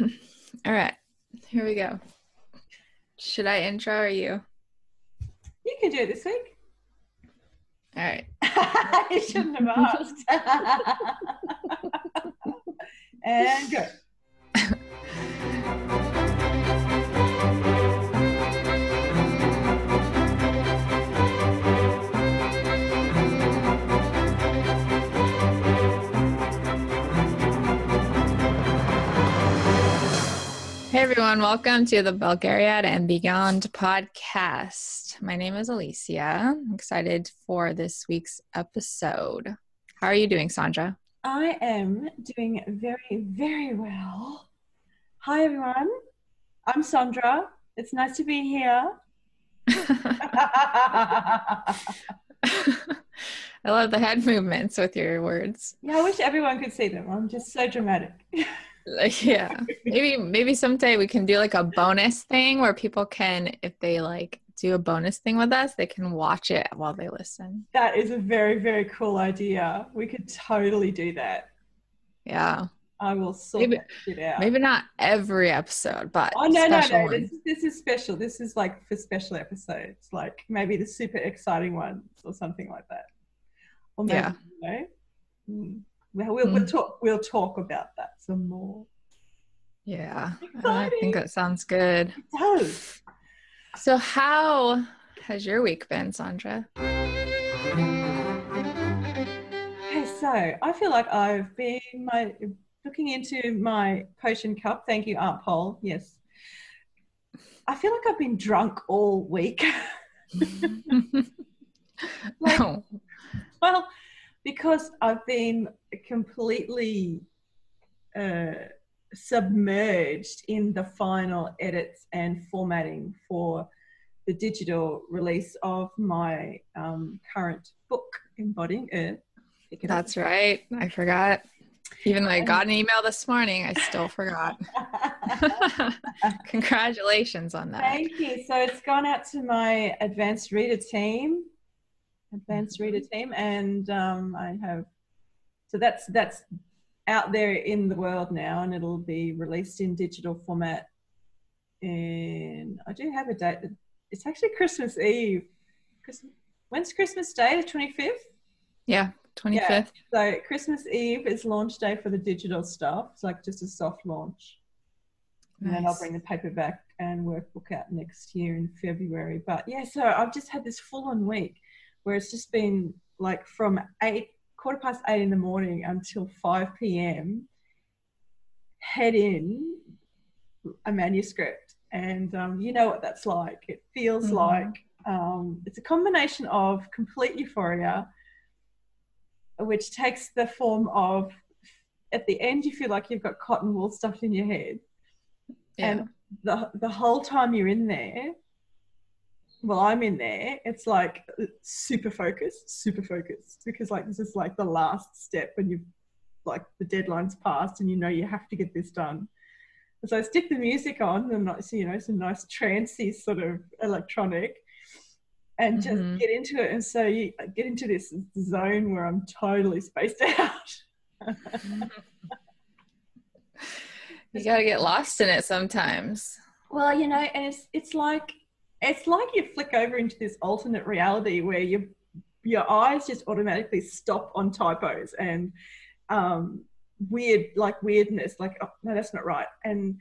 All right, here we go. Should I intro or you? You can do it this week. All right. you shouldn't have asked. and go. Hey everyone, welcome to the Belgariad and Beyond podcast. My name is Alicia. I'm excited for this week's episode. How are you doing, Sandra? I am doing very, very well. Hi, everyone. I'm Sandra. It's nice to be here. I love the head movements with your words. Yeah, I wish everyone could see them. I'm just so dramatic. Like, yeah, maybe maybe someday we can do like a bonus thing where people can, if they like do a bonus thing with us, they can watch it while they listen. That is a very, very cool idea. We could totally do that. Yeah, I will sort Maybe- that shit out. maybe not every episode, but Oh no no no! This, is- this is special. This is like for special episodes, like maybe the super exciting ones or something like that. Or maybe, Yeah. You know, Mm. Well, we'll, we'll talk. We'll talk about that some more. Yeah, I think that sounds good. It does. So, how has your week been, Sandra? Okay, so I feel like I've been my looking into my potion cup. Thank you, Aunt Pol. Yes, I feel like I've been drunk all week. Like- oh, Well, because I've been completely uh, submerged in the final edits and formatting for the digital release of my um, current book, Embodying Earth. It up. that's right. I forgot. Even though I got an email this morning, I still forgot. Congratulations on that. Thank you. So it's gone out to my advanced reader team, advanced reader team, and um, I have. So that's that's out there in the world now, and it'll be released in digital format. And I do have a date. It's actually Christmas Eve. Christmas, when's Christmas Day? The twenty fifth. Yeah, 25th. Yeah. So Christmas Eve is launch day for the digital stuff. It's like just a soft launch. And then I'll bring the paperback and workbook out next year in February. But yeah, so I've just had this full on week where it's just been like from eight, quarter past eight in the morning until 5 p.m. head in a manuscript. And um, you know what that's like. It feels Mhm. like um, it's a combination of complete euphoria, which takes the form of at the end, you feel like you've got cotton wool stuffed in your head Yeah. and the the whole time you're in there well i'm in there it's like super focused super focused because like this is like the last step when you've like the deadline's passed and you know you have to get this done so i stick the music on and not you know some nice trancey sort of electronic and just Mhm. get into it and so you get into this zone where i'm totally spaced out You got to get lost in it sometimes. Well, you know, and it's it's like it's like you flick over into this alternate reality where your your eyes just automatically stop on typos and um, weird like weirdness, like oh, no, that's not right. And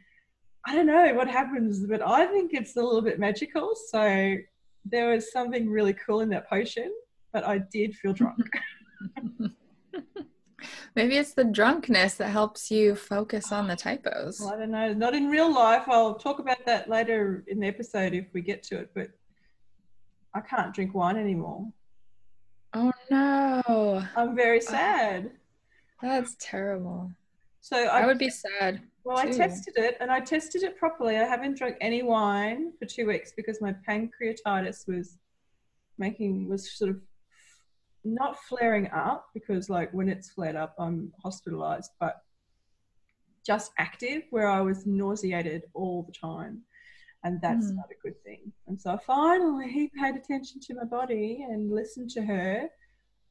I don't know what happens, but I think it's a little bit magical. So there was something really cool in that potion, but I did feel drunk. Maybe it's the drunkenness that helps you focus on the typos. well, I don't know, not in real life. I'll talk about that later in the episode if we get to it, but I can't drink wine anymore. Oh no, I'm very uh, sad. that's terrible. So I, I would be sad. well, I tested it and I tested it properly. I haven't drunk any wine for two weeks because my pancreatitis was making was sort of not flaring up because like when it's flared up, I'm hospitalized, but just active where I was nauseated all the time. And that's Hmm. not a good thing. And so I finally paid attention to my body and listened to her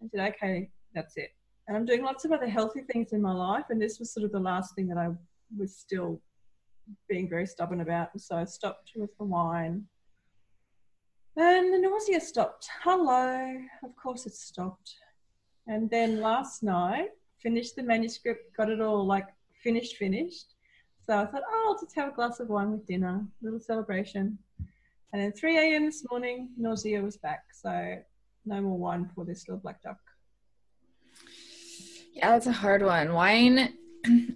and said, okay, that's it. And I'm doing lots of other healthy things in my life. And this was sort of the last thing that I was still being very stubborn about. And so I stopped with the wine. And the nausea stopped. Hello. Of course it stopped. And then last night, finished the manuscript, got it all like finished, finished. So I thought, oh, I'll just have a glass of wine with dinner, little celebration. And then 3 a.m. this morning, nausea was back. So no more wine for this little black duck. Yeah, that's a hard one. Wine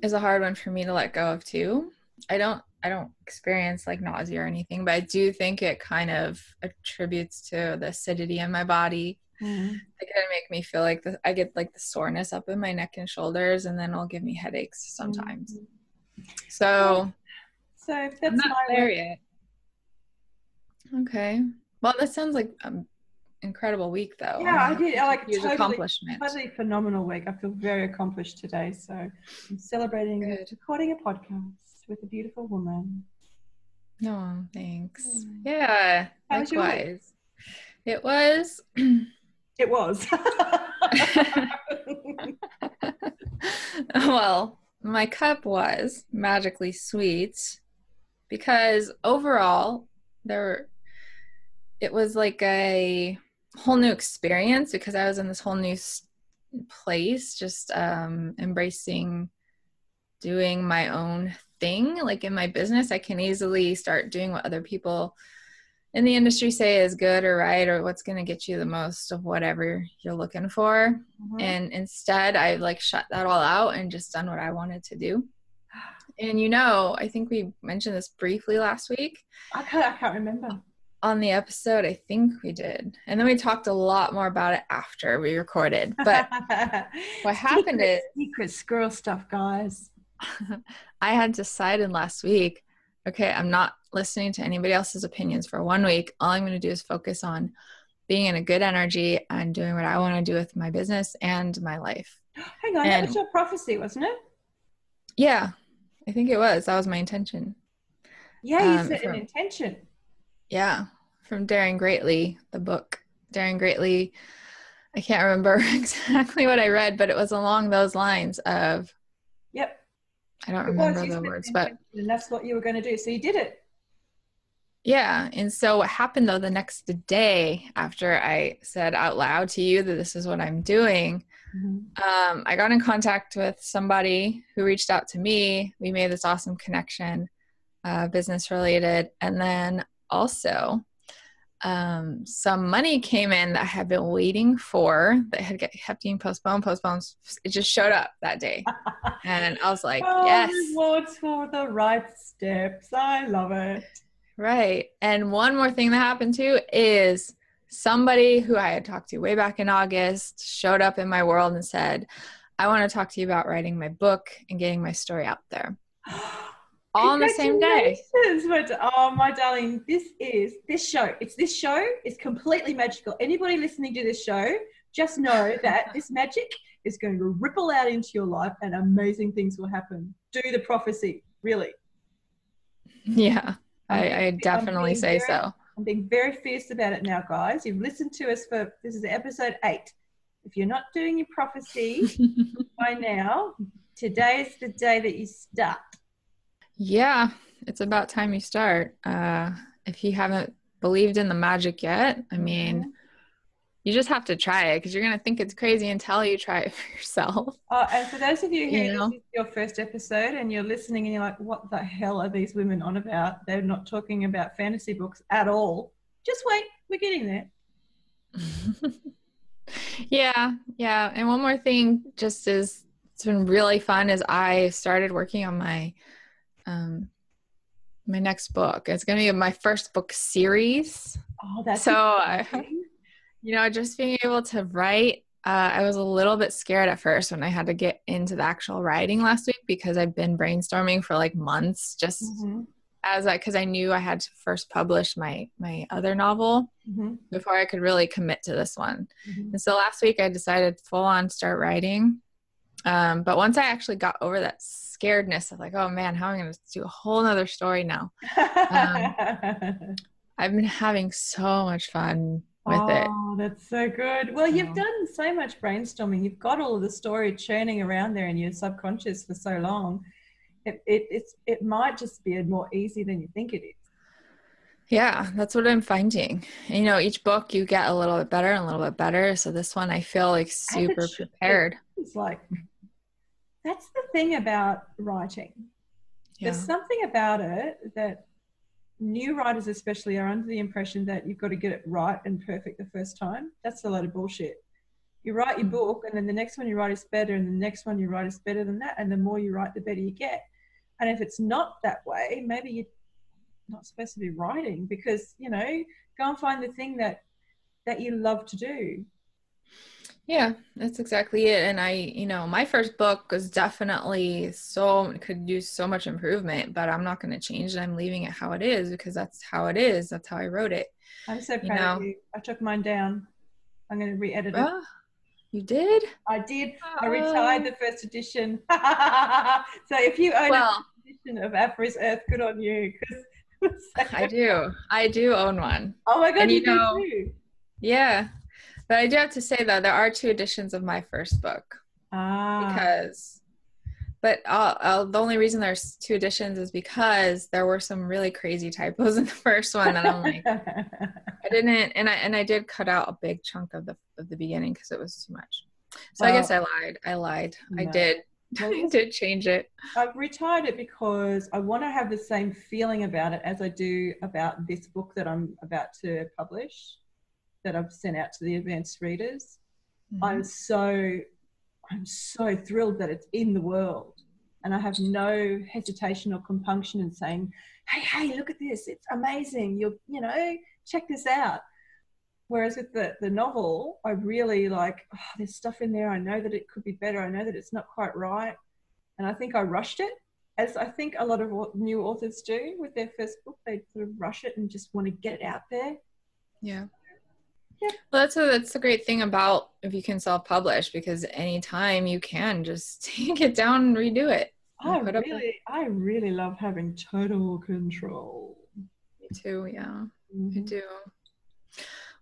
is a hard one for me to let go of too. I don't I don't experience like nausea or anything, but I do think it kind of attributes to the acidity in my body. Mm. It can make me feel like the, I get like the soreness up in my neck and shoulders, and then it'll give me headaches sometimes. Mm. So, so that's I'm not there yet. Okay. Well, that sounds like an incredible week, though. Yeah, I did. I like huge totally, accomplishment. Totally phenomenal week. I feel very accomplished today. So I'm celebrating Good. recording a podcast with a beautiful woman. No, thanks. Mm. Yeah, How likewise. It was. it was. well, my cup was magically sweet because overall there it was like a whole new experience because I was in this whole new place, just um, embracing doing my own thing. Like in my business, I can easily start doing what other people in the industry say is good or right or what's going to get you the most of whatever you're looking for. Mm-hmm. And instead, I like shut that all out and just done what I wanted to do. And you know, I think we mentioned this briefly last week. I can't, I can't remember on the episode i think we did and then we talked a lot more about it after we recorded but what happened secret, is secret squirrel stuff guys i had decided last week okay i'm not listening to anybody else's opinions for one week all i'm going to do is focus on being in a good energy and doing what i want to do with my business and my life hang on and, that was your prophecy wasn't it yeah i think it was that was my intention yeah you um, set an intention yeah, from Daring Greatly, the book. Daring Greatly. I can't remember exactly what I read, but it was along those lines of. Yep. I don't remember the words, but. And that's what you were going to do. So you did it. Yeah. And so what happened though the next day after I said out loud to you that this is what I'm doing, mm-hmm. um, I got in contact with somebody who reached out to me. We made this awesome connection, uh, business related. And then also um, some money came in that I had been waiting for that had kept getting postponed, postponed. It just showed up that day. and I was like, oh, yes. Rewards for the right steps. I love it. Right. And one more thing that happened too is somebody who I had talked to way back in August showed up in my world and said, I want to talk to you about writing my book and getting my story out there. all on the same day. But oh my darling, this is this show. It's this show is completely magical. Anybody listening to this show, just know that this magic is going to ripple out into your life and amazing things will happen. Do the prophecy, really. Yeah, I, I definitely say very, so. I'm being very fierce about it now, guys. You've listened to us for this is episode eight. If you're not doing your prophecy by now, today is the day that you start yeah, it's about time you start. Uh, if you haven't believed in the magic yet, I mean, mm-hmm. you just have to try it because you're going to think it's crazy until you try it for yourself. Oh, and for those of you who you know? this is your first episode and you're listening and you're like, what the hell are these women on about? They're not talking about fantasy books at all. Just wait, we're getting there. yeah, yeah. And one more thing, just as it's been really fun, is I started working on my um, my next book. It's going to be my first book series. Oh, that's so. I, you know, just being able to write. Uh, I was a little bit scared at first when I had to get into the actual writing last week because I've been brainstorming for like months, just mm-hmm. as I because I knew I had to first publish my my other novel mm-hmm. before I could really commit to this one. Mm-hmm. And so last week I decided full on start writing. Um, but once I actually got over that scaredness of like, oh man, how am I going to do a whole other story now? Um, I've been having so much fun with oh, it. Oh, that's so good. Well, you've done so much brainstorming. You've got all of the story churning around there in your subconscious for so long. it, it it's it might just be more easy than you think it is. Yeah, that's what I'm finding. And, you know, each book you get a little bit better and a little bit better. So this one I feel like super prepared. It's like that's the thing about writing. Yeah. There's something about it that new writers especially are under the impression that you've got to get it right and perfect the first time. That's a load of bullshit. You write your hmm. book and then the next one you write is better and the next one you write is better than that and the more you write the better you get. And if it's not that way, maybe you're not supposed to be writing because, you know, go and find the thing that that you love to do yeah, that's exactly it. And I, you know, my first book was definitely so could use so much improvement, but I'm not going to change it. I'm leaving it how it is because that's how it is. That's how I wrote it. I'm so proud you know? of you. I took mine down. I'm going to re-edit it. Oh, you did? I did. I retired the first edition. so if you own well, a edition of Aphra's Earth, good on you. I do. I do own one. Oh my god, and you, you know, too. Yeah, but I do have to say though, there are two editions of my first book. Ah. Because, but I'll, I'll, the only reason there's two editions is because there were some really crazy typos in the first one that I'm like, I didn't, and I and I did cut out a big chunk of the of the beginning because it was too much. So well, I guess I lied. I lied. No. I did. I did change it. I've retired it because I want to have the same feeling about it as I do about this book that I'm about to publish that I've sent out to the advanced readers. Mm-hmm. I'm so I'm so thrilled that it's in the world. And I have no hesitation or compunction in saying, hey, hey, look at this. It's amazing. You're, you know, check this out. Whereas with the, the novel, I really like, oh, there's stuff in there. I know that it could be better. I know that it's not quite right. And I think I rushed it, as I think a lot of new authors do with their first book. They sort of rush it and just want to get it out there. Yeah. Yeah. Well, that's a, that's the great thing about if you can self-publish because anytime you can just take it down and redo it. I really, I really love having total control. Me too. Yeah, mm-hmm. I do.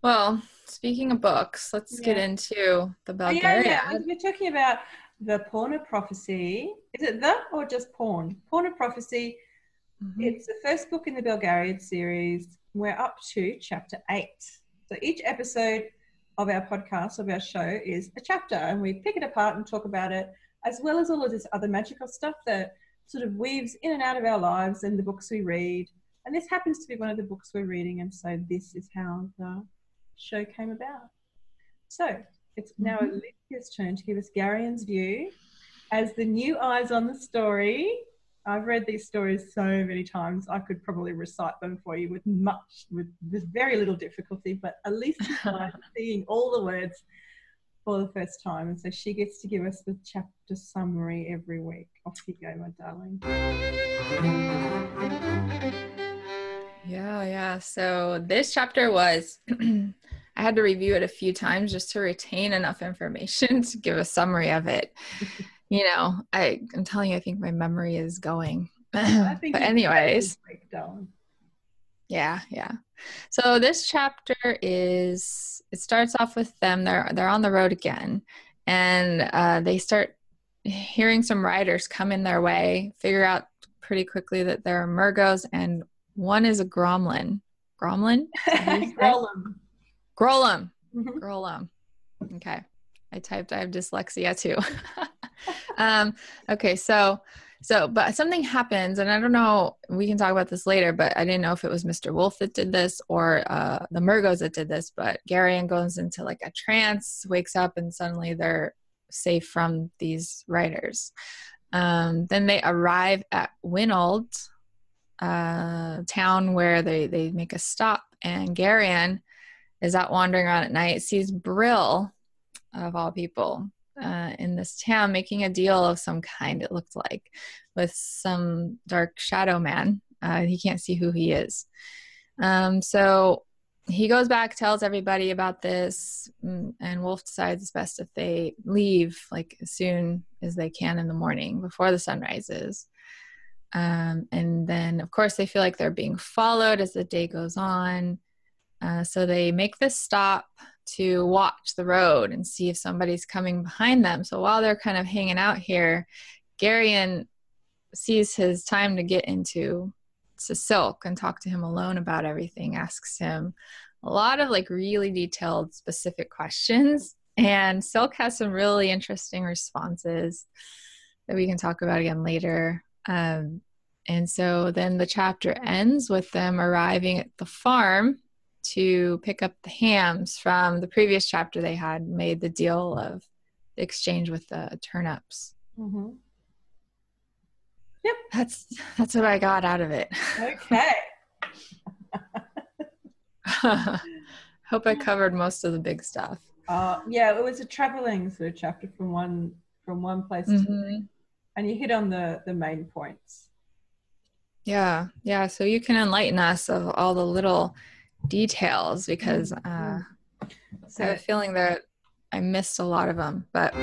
Well, speaking of books, let's yeah. get into the Belgariad. yeah, yeah. We're talking about the Pawn of Prophecy. Is it the or just pawn? Pawn of Prophecy. Mm-hmm. It's the first book in the Belgariad series. We're up to chapter eight. So each episode of our podcast, of our show, is a chapter, and we pick it apart and talk about it, as well as all of this other magical stuff that sort of weaves in and out of our lives and the books we read. And this happens to be one of the books we're reading, and so this is how the show came about. So it's now mm-hmm. Olivia's turn to give us Garion's view as the new eyes on the story I've read these stories so many times. I could probably recite them for you with much, with, with very little difficulty, but at least seeing all the words for the first time. And so she gets to give us the chapter summary every week. Off you go, my darling. Yeah, yeah. So this chapter was, I had to review it a few times just to retain enough information to give a summary of it you know, I, I'm telling you, I think my memory is going. but anyways, yeah, yeah. So this chapter is it starts off with them. They're they're on the road again, and uh, they start hearing some riders come in their way. Figure out pretty quickly that there are Murgos, and one is a Gromlin. Gromlin. Grolim. Grolim. Mm-hmm. Okay. I typed. I have dyslexia too. um, okay, so so but something happens, and I don't know. We can talk about this later, but I didn't know if it was Mr. Wolf that did this or uh, the Murgos that did this. But Garion goes into like a trance, wakes up, and suddenly they're safe from these riders. Um, then they arrive at Winold, uh, town where they they make a stop, and Garion is out wandering around at night, sees Brill of all people uh, in this town making a deal of some kind, it looked like, with some dark shadow man. Uh, he can't see who he is. Um, so he goes back, tells everybody about this, mm, and Wolf decides it's best if they leave like as soon as they can in the morning before the sun rises. Um, and then, of course, they feel like they're being followed as the day goes on. Uh, so they make this stop to watch the road and see if somebody's coming behind them. So while they're kind of hanging out here, Garion sees his time to get into to Silk and talk to him alone about everything, asks him a lot of like really detailed, specific questions. And Silk has some really interesting responses that we can talk about again later. Um, and so then the chapter ends with them arriving at the farm to pick up the hams from the previous chapter they had made the deal of the exchange with the turnips. Mm-hmm. Yep. That's that's what I got out of it. Okay. Hope I covered most of the big stuff. Uh, yeah, it was a traveling sort of chapter from one from one place mm-hmm. to another, and you hit on the the main points. Yeah, yeah. So you can enlighten us of all the little details because mm-hmm. uh, so, I have a feeling that I missed a lot of them, but.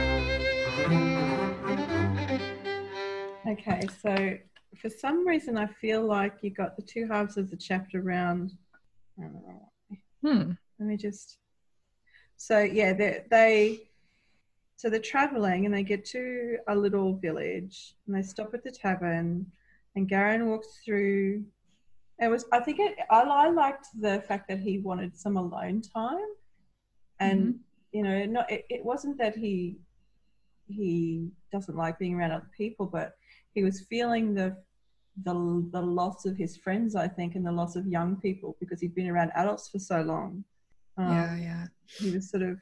Okay, so for some reason, I feel like you got the two halves of the chapter round. Hmm. Let me just. So yeah, they, they so they're traveling and they get to a little village and they stop at the tavern and Garion walks through. It was I think it, I, I liked the fact that he wanted some alone time, and mm-hmm. you know, not it, it wasn't that he he doesn't like being around other people, but he was feeling the the the loss of his friends, I think, and the loss of young people because he'd been around adults for so long. Um, yeah, yeah. He was sort of,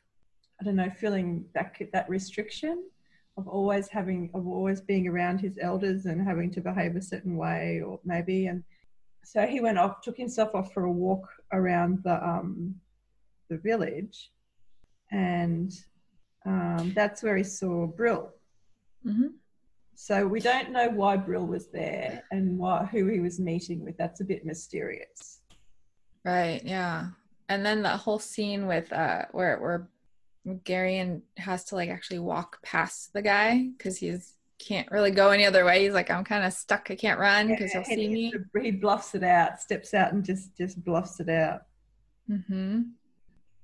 I don't know, feeling that that restriction of always having of always being around his elders and having to behave a certain way, or maybe. And so he went off, took himself off for a walk around the um, the village, and um, that's where he saw Brill. Mm-hmm. So we don't know why Brill was there and what, who he was meeting with. That's a bit mysterious. Right. Yeah. And then the whole scene with uh, where where Garion has to like actually walk past the guy because he's can't really go any other way. He's like, I'm kind of stuck. I can't run because yeah, he'll see me. He bluffs it out, steps out, and just just bluffs it out. Mm-hmm.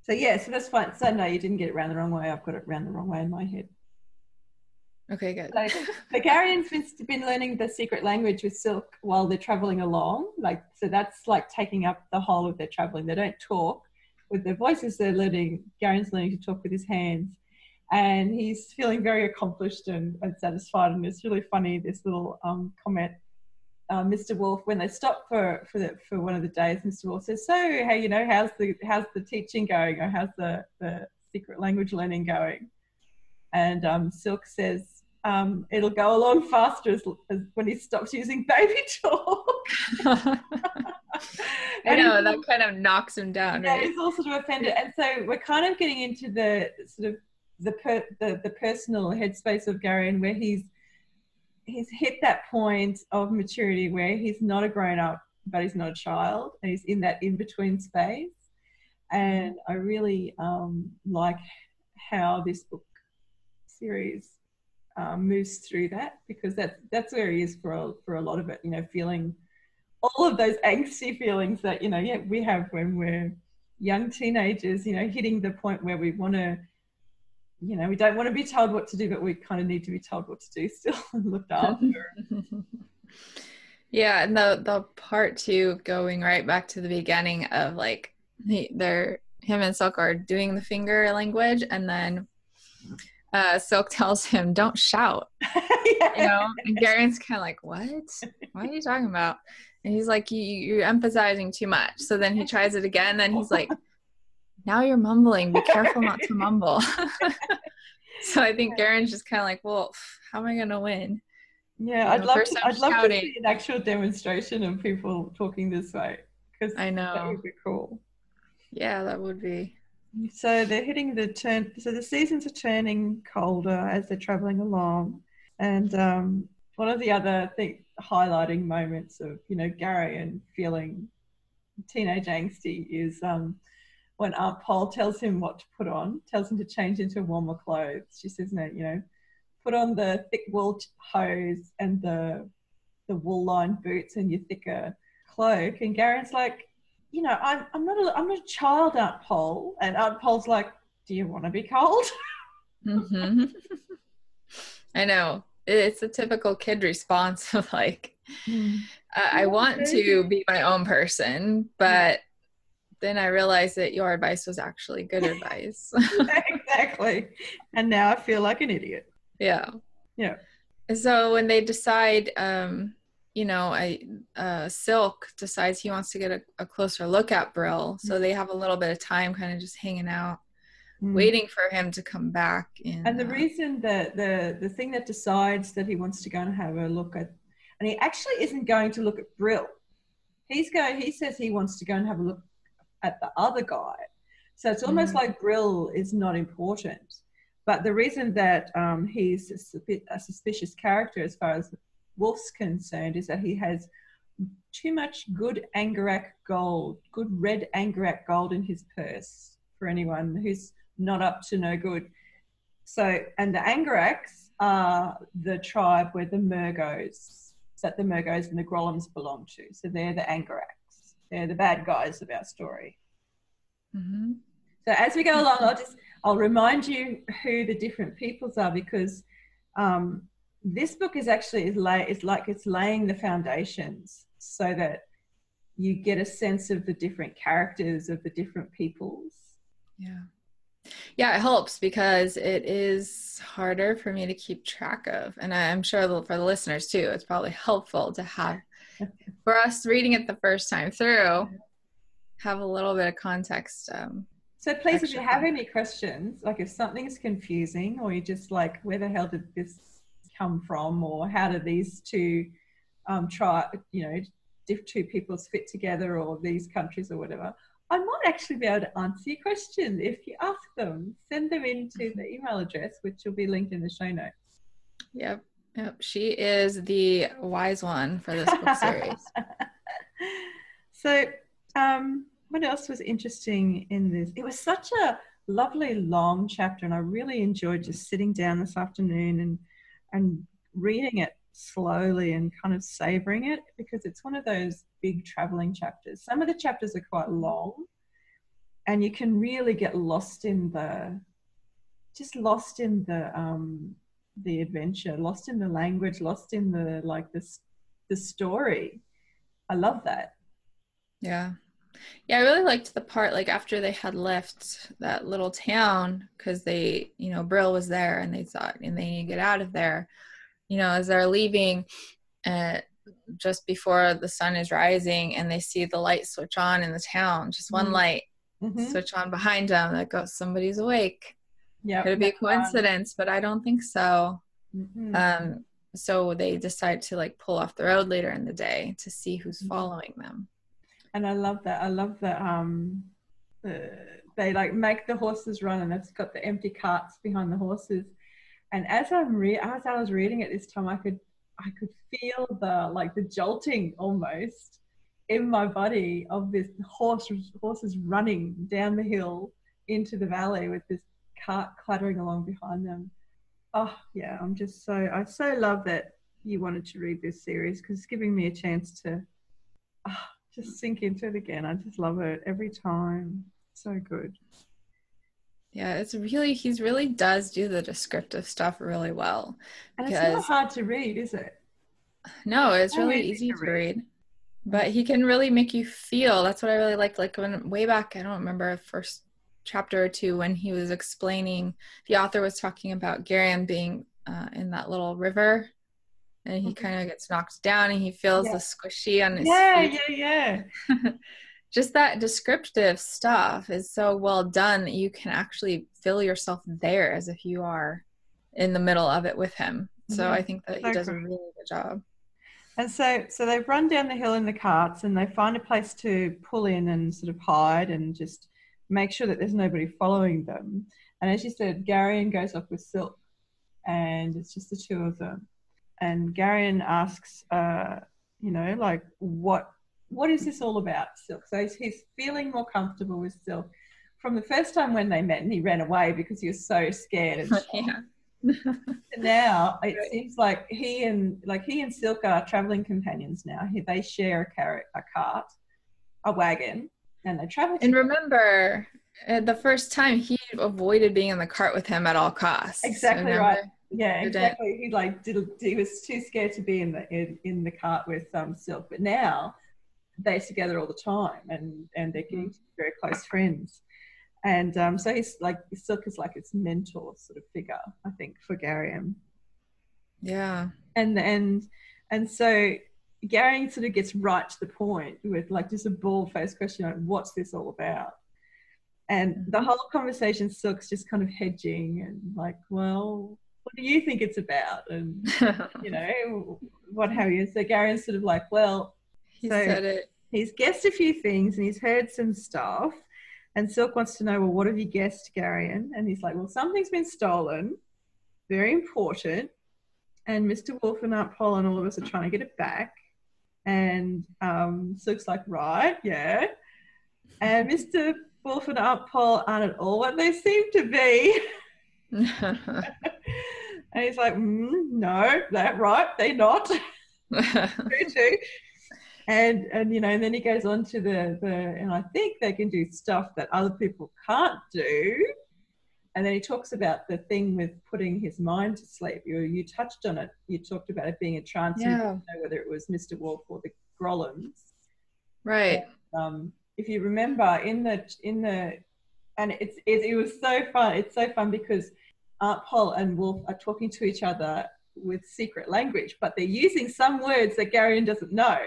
So yeah, so that's fine. So no, you didn't get it around the wrong way. I've got it around the wrong way in my head. Okay, good. So the Garion's been, been learning the secret language with Silk while they're traveling along. Like, so that's like taking up the whole of their traveling. They don't talk with their voices. They're learning. Garion's learning to talk with his hands, and he's feeling very accomplished and, and satisfied. And it's really funny this little um, comment. Uh, Mr. Wolf, when they stop for for the, for one of the days, Mr. Wolf says, "So, how you know how's the how's the teaching going, or how's the the secret language learning going?" And um, Silk says, um, it'll go along faster as, as when he stops using baby talk. I know that kind of knocks him down. Yeah, right? he's all sort of offended, and so we're kind of getting into the sort of the per, the, the personal headspace of Garion where he's he's hit that point of maturity where he's not a grown up, but he's not a child, and he's in that in between space. And I really um, like how this book series um, moves through that because that's that's where he is for a, for a lot of it. You know, feeling all of those angsty feelings that you know yeah we have when we're young teenagers. You know, hitting the point where we want to. You know, we don't want to be told what to do, but we kind of need to be told what to do still and looked after. yeah, and the the part two going right back to the beginning of like they're him and Silk are doing the finger language, and then uh, Silk tells him, "Don't shout," yeah. you know. And Garion's kind of like, "What? What are you talking about?" And he's like, you, "You're emphasizing too much." So then he tries it again. Then he's like, "Now you're mumbling. Be careful not to mumble." so I think Garion's just kind of like, "Well, how am I going to win?" Yeah, I'd love to, I'd love to see an actual demonstration of people talking this way because I know that would be cool. Yeah, that would be. So they're hitting the turn. So the seasons are turning colder as they're traveling along, and um, one of the other thing highlighting moments of you know Garion feeling teenage angsty is um, when Aunt Pol tells him what to put on, tells him to change into warmer clothes. She says, "No, you know, put on the thick wool hose and the the wool lined boots and your thicker cloak." And Garion's like, you know, I'm, I'm not a, I'm not a child, Aunt Pol. And Aunt Pol's like, do you want to be cold? mm-hmm. I know. it's a typical kid response of like, mm. I want to be my own person, but then I realized that your advice was actually good advice. exactly. And now I feel like an idiot. Yeah. Yeah. So when they decide, um, you know, I, uh, Silk decides he wants to get a, a closer look at Brill. So they have a little bit of time kind of just hanging out. Mm. waiting for him to come back in, and the uh, reason that the the thing that decides that he wants to go and have a look at and he actually isn't going to look at brill he's going he says he wants to go and have a look at the other guy so it's almost mm. like brill is not important but the reason that um, he's a suspicious character as far as wolf's concerned is that he has too much good Angarak gold, good red Angarak gold in his purse for anyone who's not up to no good. So, and the Angaraks are the tribe where the Murgos, that the Murgos and the Grolims belong to. So they're the Angaraks. They're the bad guys of our story. Mm-hmm. So as we go along, I'll just I'll remind you who the different peoples are because um, this book is actually is, lay, is like it's laying the foundations so that you get a sense of the different characters of the different peoples. Yeah. Yeah, it helps because it is harder for me to keep track of. And I'm sure for the listeners too, it's probably helpful to have, for us reading it the first time through, have a little bit of context. Um, so please, if you have any questions, like if something's confusing or you're just like, where the hell did this come from? Or how do these two um, try, you know, two peoples fit together or these countries or whatever? I might actually be able to answer your question if you ask them. Send them into the email address, which will be linked in the show notes. Yep. Yep. She is the wise one for this book series. so, um, what else was interesting in this? It was such a lovely long chapter, and I really enjoyed just sitting down this afternoon and and reading it slowly and kind of savoring it because it's one of those big traveling chapters. Some of the chapters are quite long and you can really get lost in the just lost in the um the adventure, lost in the language, lost in the like this the story. I love that. Yeah. Yeah, I really liked the part like after they had left that little town because they, you know, Brill was there and they thought and they need to get out of there you know, as they're leaving uh, just before the sun is rising and they see the light switch on in the town, just one mm-hmm. light mm-hmm. switch on behind them that goes, somebody's awake. Yeah. Could it be a coincidence, but I don't think so. Mm-hmm. Um, so they decide to like pull off the road later in the day to see who's mm-hmm. following them. And I love that. I love that. Um, uh, they like make the horses run and it's got the empty carts behind the horses and as I'm re- as I was reading it this time, I could I could feel the like the jolting almost in my body of this horse horses running down the hill into the valley with this cart clattering along behind them. Oh yeah, I'm just so I so love that you wanted to read this series because it's giving me a chance to oh, just sink into it again. I just love it every time. So good. Yeah, it's really he's really does do the descriptive stuff really well. And it's not hard to read, is it? No, it's really easy to read. read. But he can really make you feel. That's what I really liked. Like when way back, I don't remember first chapter or two when he was explaining. The author was talking about Garion being uh, in that little river, and he mm-hmm. kind of gets knocked down, and he feels yeah. the squishy on his. Yeah, feet. yeah, yeah. just that descriptive stuff is so well done that you can actually feel yourself there as if you are in the middle of it with him. So yeah, I think that he does a really good job. And so, so they run down the hill in the carts, and they find a place to pull in and sort of hide and just make sure that there's nobody following them. And as you said, Garion goes off with Silk, and it's just the two of them. And Garion asks, uh, you know, like, what what is this all about, Silk? So he's, he's feeling more comfortable with Silk. From the first time when they met and he ran away because he was so scared and now it seems like he and like he and Silk are traveling companions now. He, they share a, car- a cart, a wagon, and they travel. And remember, uh, the first time he avoided being in the cart with him at all costs. Exactly right. Yeah, exactly. He like did, he was too scared to be in the in, in the cart with um, Silk, but now they're together all the time, and and they're getting to be very close friends. And um, so he's like Silk is like his mentor sort of figure, I think, for Garion. Yeah. and and and so Gary sort of gets right to the point with like just a bald faced question like what's this all about and mm. the whole conversation Silk's just kind of hedging and like well what do you think it's about and you know what have you so Gary's sort of like well he So- said it. he's guessed a few things and he's heard some stuff. And Silk wants to know, well, what have you guessed, Garion? And he's like, well, something's been stolen, very important. And Mr. Wolf and Aunt Pol and all of us are trying to get it back. And um, Silk's like, right, yeah. And Mr. Wolf and Aunt Pol aren't at all what they seem to be. and he's like, mm, no, that right, they're not. true. And and you know, and then he goes on to the the and I think they can do stuff that other people can't do. And then he talks about the thing with putting his mind to sleep. You you touched on it. You talked about it being a trance. You Yeah. whether it was Mr. Wolf or the Grolims. right. Um, if you remember in the in the and it's it, it was so fun. It's so fun because Aunt Pol and Wolf are talking to each other with secret language, but they're using some words that Garion doesn't know.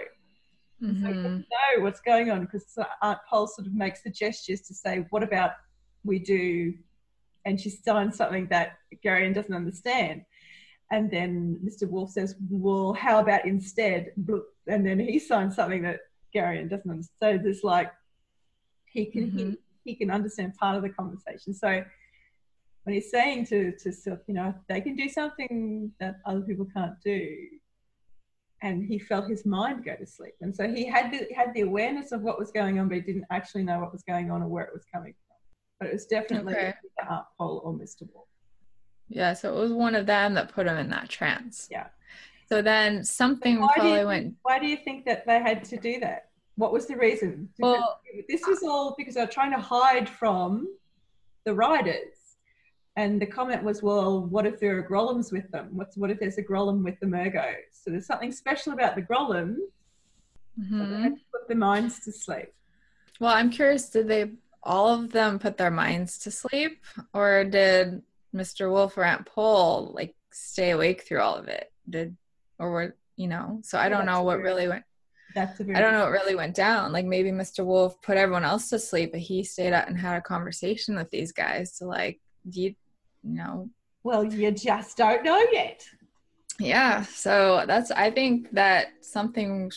So he Mhm. doesn't know what's going on because Aunt Pol sort of makes the gestures to say, "What about we do?" And she signs something that Garion doesn't understand. And then Mr. Wolf says, "Well, how about instead?" And then he signs something that Garion doesn't understand. So there's like he can he, Mhm. he can understand part of the conversation. So when he's saying to to Silk, you know, they can do something that other people can't do, and he felt his mind go to sleep. And so he had the, had the awareness of what was going on, but he didn't actually know what was going on or where it was coming from. But it was definitely Okay. the Aunt Pol or Mr. Wolf. Yeah, so it was one of them that put him in that trance. Yeah. So then something Why do, probably you, went. why do you think that they had to do that? What was the reason? Because Well- this was all because they were trying to hide from the riders. And the comment was, well, what if there are Grolims with them? What's, what if there's a Grolim with the Murgos? So there's something special about the Grolims. Mhm. had to put their minds to sleep. Well, I'm curious. Did they all of them put their minds to sleep, or did Mr. Wolf or Aunt Pol like stay awake through all of it? Did or were you know? So I don't know what true. really went. That's I don't know what really went down. Like maybe Mr. Wolf put everyone else to sleep, but he stayed up and had a conversation with these guys to like, do you, you know, Well, you just don't know yet. yeah. So that's I think that something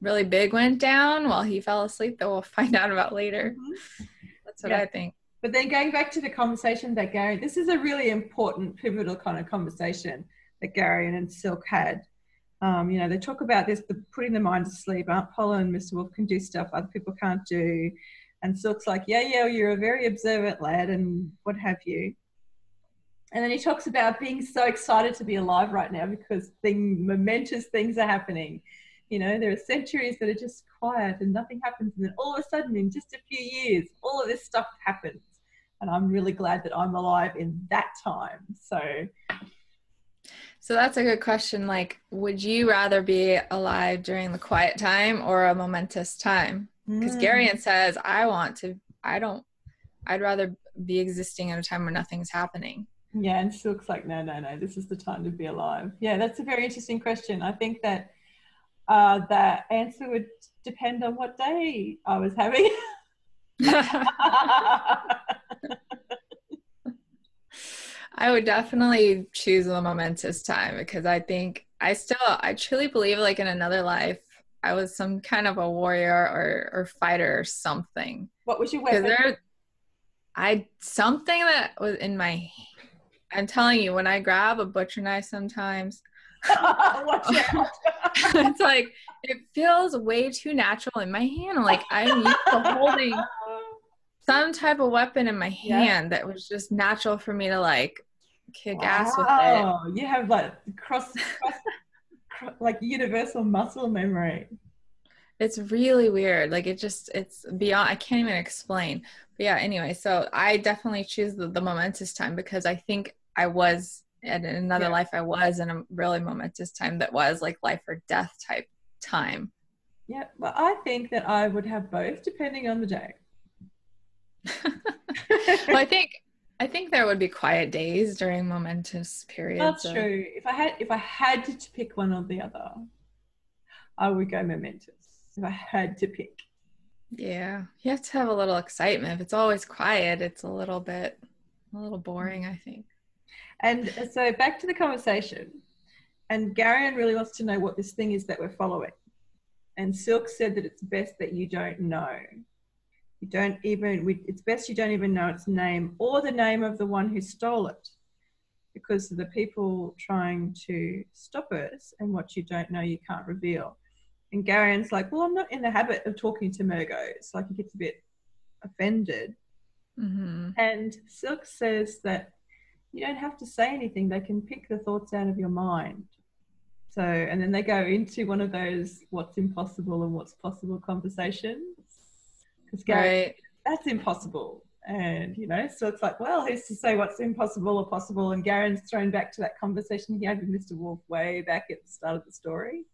really big went down while he fell asleep that we'll find out about later. Mm-hmm. That's what Yeah. I think. But then going back to the conversation that Gary, this is a really important, pivotal kind of conversation that Garion Silk had. Um, you know, they talk about this, the putting the mind to sleep. Aunt Paula and Mr. Wolf can do stuff other people can't do. And Silk's like, yeah, yeah, you're a very observant lad and what have you. And then he talks about being so excited to be alive right now because thing, momentous things are happening. You know, there are centuries that are just quiet and nothing happens. And then all of a sudden, in just a few years, all of this stuff happens. And I'm really glad that I'm alive in that time. So, So that's a good question. Like, would you rather be alive during the quiet time or a momentous time? Because Mm. Garion says, I want to, I don't, I'd rather be existing at a time where nothing's happening. Yeah, and Silk's like, no, no, no, this is the time to be alive. Yeah, that's a very interesting question. I think that uh, that answer would depend on what day I was having. I would definitely choose the momentous time because I think I still, I truly believe like in another life, I was some kind of a warrior or, or fighter or something. what was your weapon? there, I, something that was in my, I'm telling you, when I grab a butcher knife sometimes. it's like, it feels way too natural in my hand. Like I'm used to holding some type of weapon in my Yeah. hand that was just natural for me to like kick ass with it. Wow, you have like cross, cross, cro- like universal muscle memory. It's really weird. Like it just it's beyond I can't even explain. But yeah, anyway, so I definitely choose the, the momentous time because I think I was and in another Yeah. life I was in a really momentous time that was like life or death type time. Yeah, well, I think that I would have both depending on the day. well, I think I think there would be quiet days during momentous periods. That's of- true. If I had if I had to pick one or the other, I would go momentous. If I had to pick. Yeah, you have to have a little excitement. If it's always quiet, it's a little bit a little boring. I think. And so back to the conversation. And Garion really wants to know what this thing is that we're following. And Silk said that it's best that you don't know. You don't even, we, it's best you don't even know its name or the name of the one who stole it. Because the people trying to stop us and what you don't know, you can't reveal. And Garion's like, well, I'm not in the habit of talking to Murgos. Like he gets a bit offended. hmm And Silk says that you don't have to say anything, they can pick the thoughts out of your mind. So, and then they go into one of those what's impossible and what's possible conversations. Because Gary, Right. that's impossible. And, you know, so it's like, well, who's to say what's impossible or possible? And Garion's thrown back to that conversation he had with Mr. Wolf way back at the start of the story.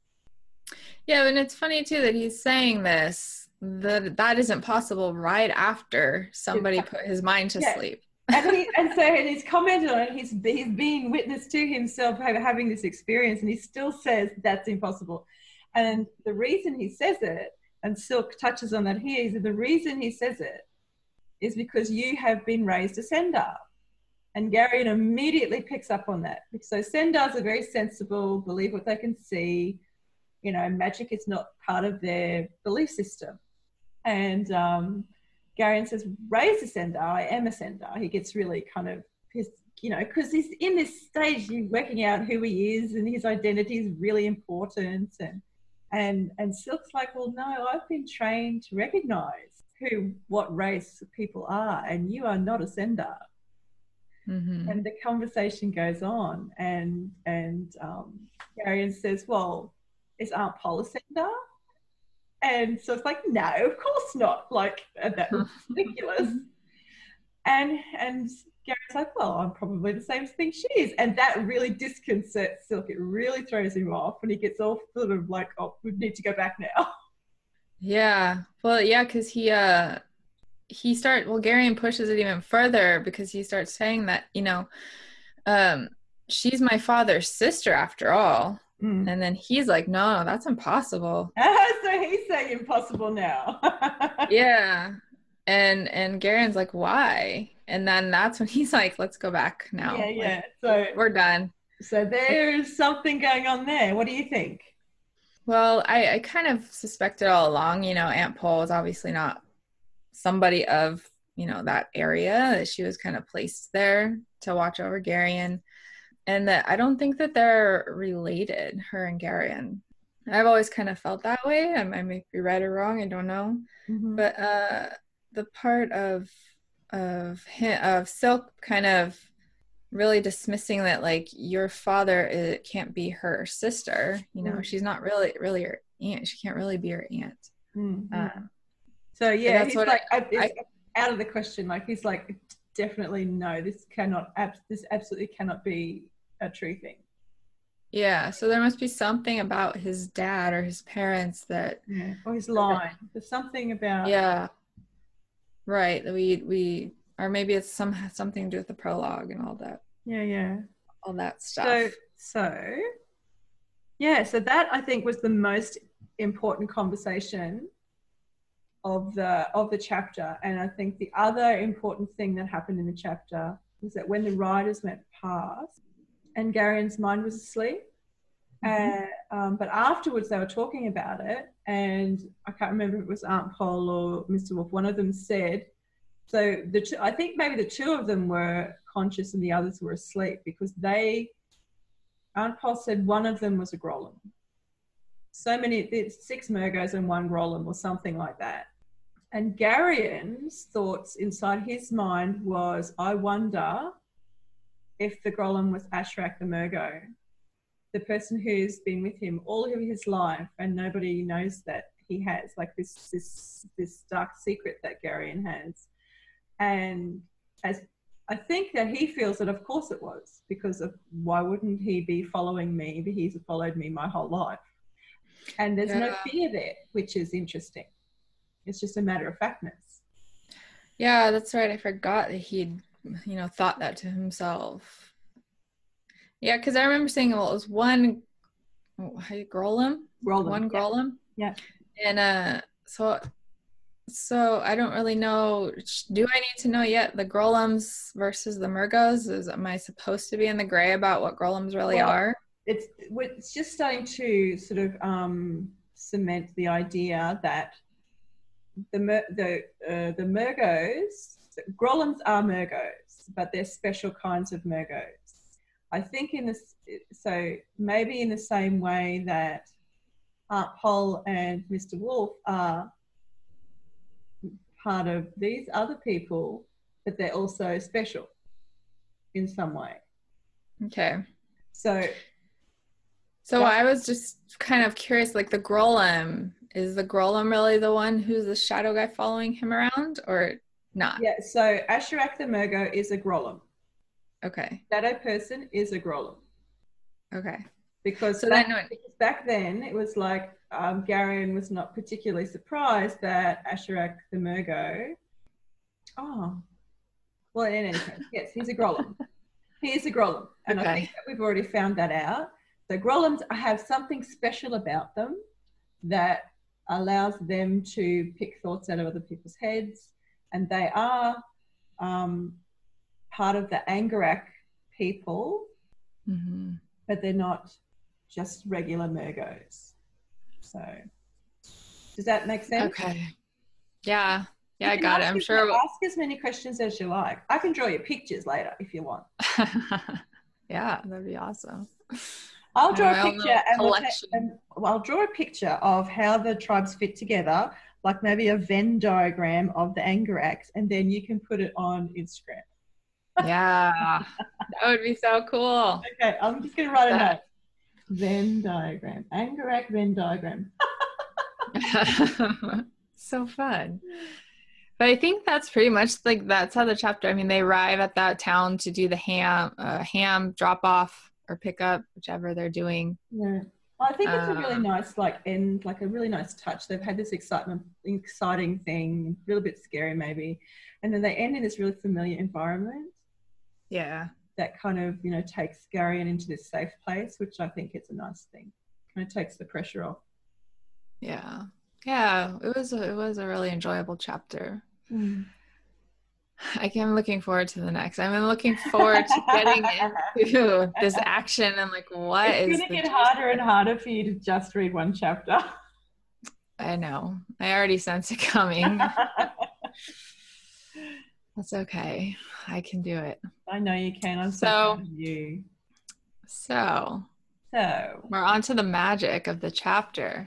Yeah, and it's funny too that he's saying this that that isn't possible right after somebody put his mind to Yeah. sleep. And, he, and so and he's commented on it. He's he's being witness to himself having this experience, and he still says that's impossible. And the reason he says it, and Silk touches on that here, is that the reason he says it is because you have been raised a Sendar. And Gary immediately picks up on that. So Sendars are very sensible, believe what they can see. You know, magic is not part of their belief system. And um, Garion says, raise a Sendar, I am a Sendar. He gets really kind of pissed, you know, because he's in this stage, you're working out who he is and his identity is really important. And, and, and Silk's like, well, no, I've been trained to recognize who, what race people are, and you are not a Sendar. hmm And the conversation goes on, and, and um, Garion says, well, is Aunt Pol a Sendar? And so it's like, no, of course not. Like uh, that's ridiculous. And and Gary's like, well, I'm probably the same thing she is, and that really disconcerts Silk. It really throws him off, and he gets all sort of like, oh, we need to go back now. Yeah. Well, yeah, because he uh he start well Garion pushes it even further because he starts saying that, you know, um she's my father's sister after all. Mm. And then he's like, No, no, that's impossible. so he's saying impossible now. yeah. And and Garion's like, Why? And then that's when he's like, Let's go back now. yeah, Like, yeah. So we're done. so there's something going on there. What do you think? Well, I, I kind of suspected all along, you know, Aunt Pol was obviously not somebody of, you know, that area, that she was kind of placed there to watch over Garion. And that I don't think that they're related, her and Garion. I've always kind of felt that way. I, I may be right or wrong, I don't know. Mm-hmm. But uh the part of of him, of Silk kind of really dismissing that like your father it can't be her sister you know Mm. she's not really really your aunt she can't really be your aunt Mhm. uh, So yeah, that's he's what like I, it's out of the question. Like he's like definitely no. This cannot. ab- This absolutely cannot be a true thing. yeah so there must be something about his dad or his parents that Yeah. Or his line. There's something about. yeah right we we or maybe it's some something to do with the prologue and all that Yeah. Yeah. all that stuff So so. Yeah. So that I think was the most important conversation of the of the chapter, and I think the other important thing that happened in the chapter was that when the riders went past, and Garion's mind was asleep. Mhm. Uh, um, but afterwards, they were talking about it, and I can't remember if it was Aunt Pol or Mr. Wolf. One of them said, so the two, I think maybe the two of them were conscious and the others were asleep because they, Aunt Pol said one of them was a Grolim. So many, six Murgos and one Grolim or something like that. And Garion's thoughts inside his mind was, I wonder if the Grolim was Asharak the Murgo the person who's been with him all of his life and nobody knows that he has like this this this dark secret that Garion has and as I think that he feels that of course it was because of why wouldn't he be following me? He's followed me my whole life. And there's no fear there, which is interesting. It's just a matter of factness. Yeah, that's right. I forgot that he'd, you know, thought that to himself. Yeah, because I remember saying, well, it was one, oh, how you Grolim? Roll them. One Yeah. Grolim? Yeah. And uh, so, so I don't really know. Do I need to know yet the Grolems versus the Murgos? Is am I supposed to be in the gray about what Grolems really Well, are? it's it's just starting to sort of um, cement the idea that the the uh, the Murgos, Grolems are Murgos, but they're special kinds of Murgos. I think in this, so maybe in the same way that Aunt Pol and Mr. Wolf are part of these other people, but they're also special in some way. Okay. So So I was just kind of curious, like the Grolim, is the Grolim really the one who's the shadow guy following him around or not? Yeah, so Asharak the Murgo is a Grolim. Okay. Shadow person is a Grolim. Okay. Because, So back, then when- because back then it was like um, Garion was not particularly surprised that Asharak the Murgo. Oh, well, in any case, yes, he's a Grolim. he is a Grolim. And I think that we've already found that out. So Grolems have something special about them that allows them to pick thoughts out of other people's heads. And they are um, part of the Angarak people, hmm but they're not just regular Murgos. So, does that make sense? Okay. Yeah. Yeah, I got it. I'm sure. Ask as many questions as you like. I can draw you pictures later if you want. yeah, that'd be awesome. I'll draw a picture and, we'll ta- collection. and well, I'll draw a picture of how the tribes fit together, like maybe a Venn diagram of the Angaraks, and then you can put it on Instagram. Yeah. that would be so cool. Okay, I'm just going to write a note. Venn diagram, Angarak Venn diagram. so fun. But I think that's pretty much like that's how the chapter. I mean, they arrive at that town to do the ham, uh, ham drop off or pick up, whichever they're doing. Yeah. I think it's a really Um, nice, like, end, like a really nice touch. They've had this excitement, exciting thing, a little bit scary maybe, and then they end in this really familiar environment Yeah. that kind of, you know, takes Garion into this safe place, which I think is a nice thing. Kind of takes the pressure off. Yeah. Yeah. It was a, it was a really enjoyable chapter. I am looking forward to the next. I'm looking forward to getting into this action and like what it's is to get harder and harder for you to just read one chapter. I know. I already sense it coming. That's okay. I can do it. I know you can. I'm so, So- you. So So, we're on to the magic of the chapter.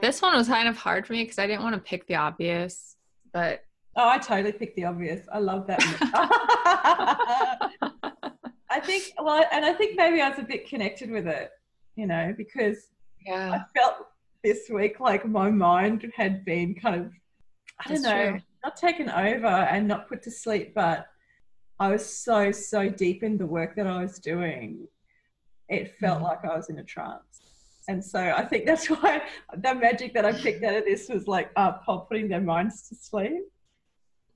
This one was kind of hard for me because I didn't want to pick the obvious, but oh, I totally picked the obvious. I love that. I think, well, and I think maybe I was a bit connected with it, you know, because yeah, I felt this week like my mind had been kind of, I don't That's know, true. not taken over and not put to sleep, but I was so, so deep in the work that I was doing. It felt Mhm. like I was in a trance. And so I think that's why the magic that I picked out of this was like uh, Pol putting their minds to sleep.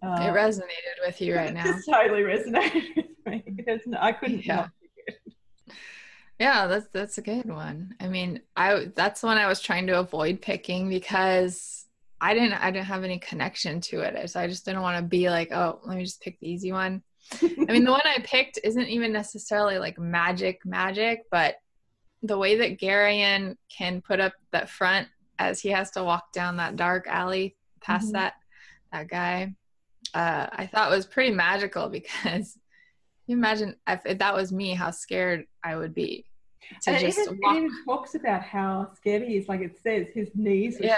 Uh, it resonated with you right it now. just totally resonated with me. No, I couldn't Yeah. it. Yeah, that's that's a good one. I mean, I that's one I was trying to avoid picking because I didn't I didn't have any connection to it. So I just didn't want to be like, oh, let me just pick the easy one. I mean, the one I picked isn't even necessarily like magic magic, but the way that Garion can put up that front as he has to walk down that dark alley past Mhm. that that guy, uh, I thought was pretty magical because you imagine if, if that was me, how scared I would be to and just even, walk. it even talks about how scared he is. Like it says, his knees are Yeah.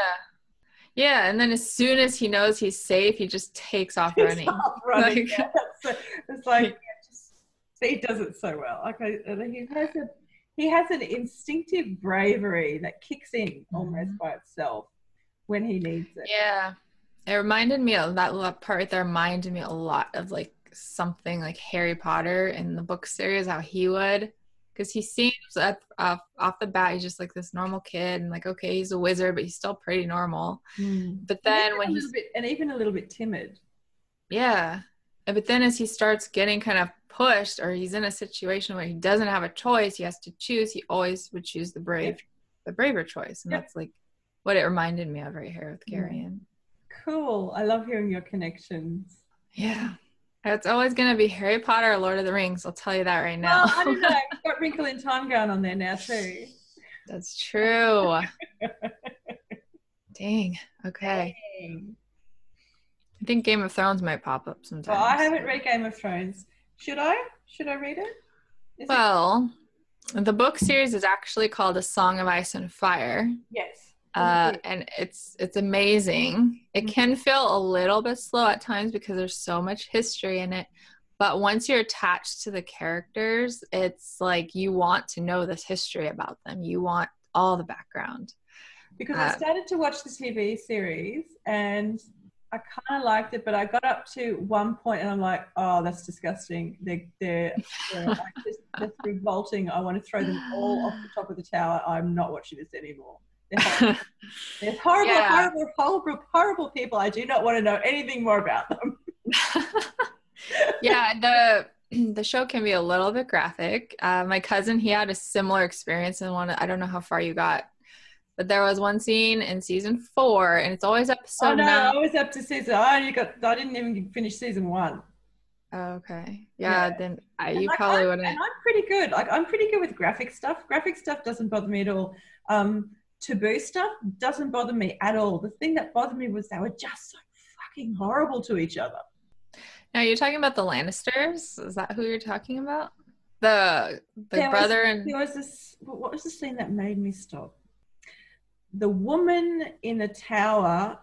Yeah, and then as soon as he knows he's safe, he just takes off running. off running. Like- Yeah, so- it's like yeah, just, he does it so well. Like I he has a he has an instinctive bravery that kicks in almost Mhm. by itself when he needs it. Yeah. It reminded me of that little part right there reminded me a lot of like something like Harry Potter in the book series, how he would. Because he seems at, off, off the bat, he's just like this normal kid, and like, okay, he's a wizard, but he's still pretty normal. But then when he's bit, and even a little bit timid. Yeah. But then as he starts getting kind of pushed or he's in a situation where he doesn't have a choice, he has to choose, he always would choose the brave the braver choice. And Yep. that's like what it reminded me of right here with. Garion. Cool. I love hearing your connections. Yeah. It's always gonna be Harry Potter or Lord of the Rings, I'll tell you that right now. Well, I don't know. Got Wrinkle in Time going on there now too. that's true. Dang. Okay. Dang. I think Game of Thrones might pop up sometime. Well, I haven't read Game of Thrones. Should I? Should I read it? Is it- Well, the book series is actually called A Song of Ice and Fire. yes. uh, and it's it's amazing. It Mhm. can feel a little bit slow at times because there's so much history in it. But once you're attached to the characters, it's like you want to know this history about them. You want all the background. because I uh, started to watch the TV series and I kind of liked it, but I got up to one point and I'm like, oh, that's disgusting. They're, they're, they're like just, that's revolting. I want to throw them all off the top of the tower. I'm not watching this anymore. They're horrible, they're horrible, Yeah. horrible, horrible, horrible people. I do not want to know anything more about them. yeah, the the show can be a little bit graphic. Uh, my cousin, he had a similar experience in one. I don't know how far you got, but there was one scene in season four, and it's always episode oh no, nine. I was up to season. I only got. I didn't even finish season one. Oh, okay, yeah, Yeah. then I, you like, probably I'm, wouldn't. And I'm pretty good. Like I'm pretty good with graphic stuff. Graphic stuff doesn't bother me at all. Um, taboo stuff doesn't bother me at all. The thing that bothered me was they were just so fucking horrible to each other. Now you're talking about the Lannisters. Is that who you're talking about? The the There was- brother and There was this. What was the scene that made me stop? The woman in the tower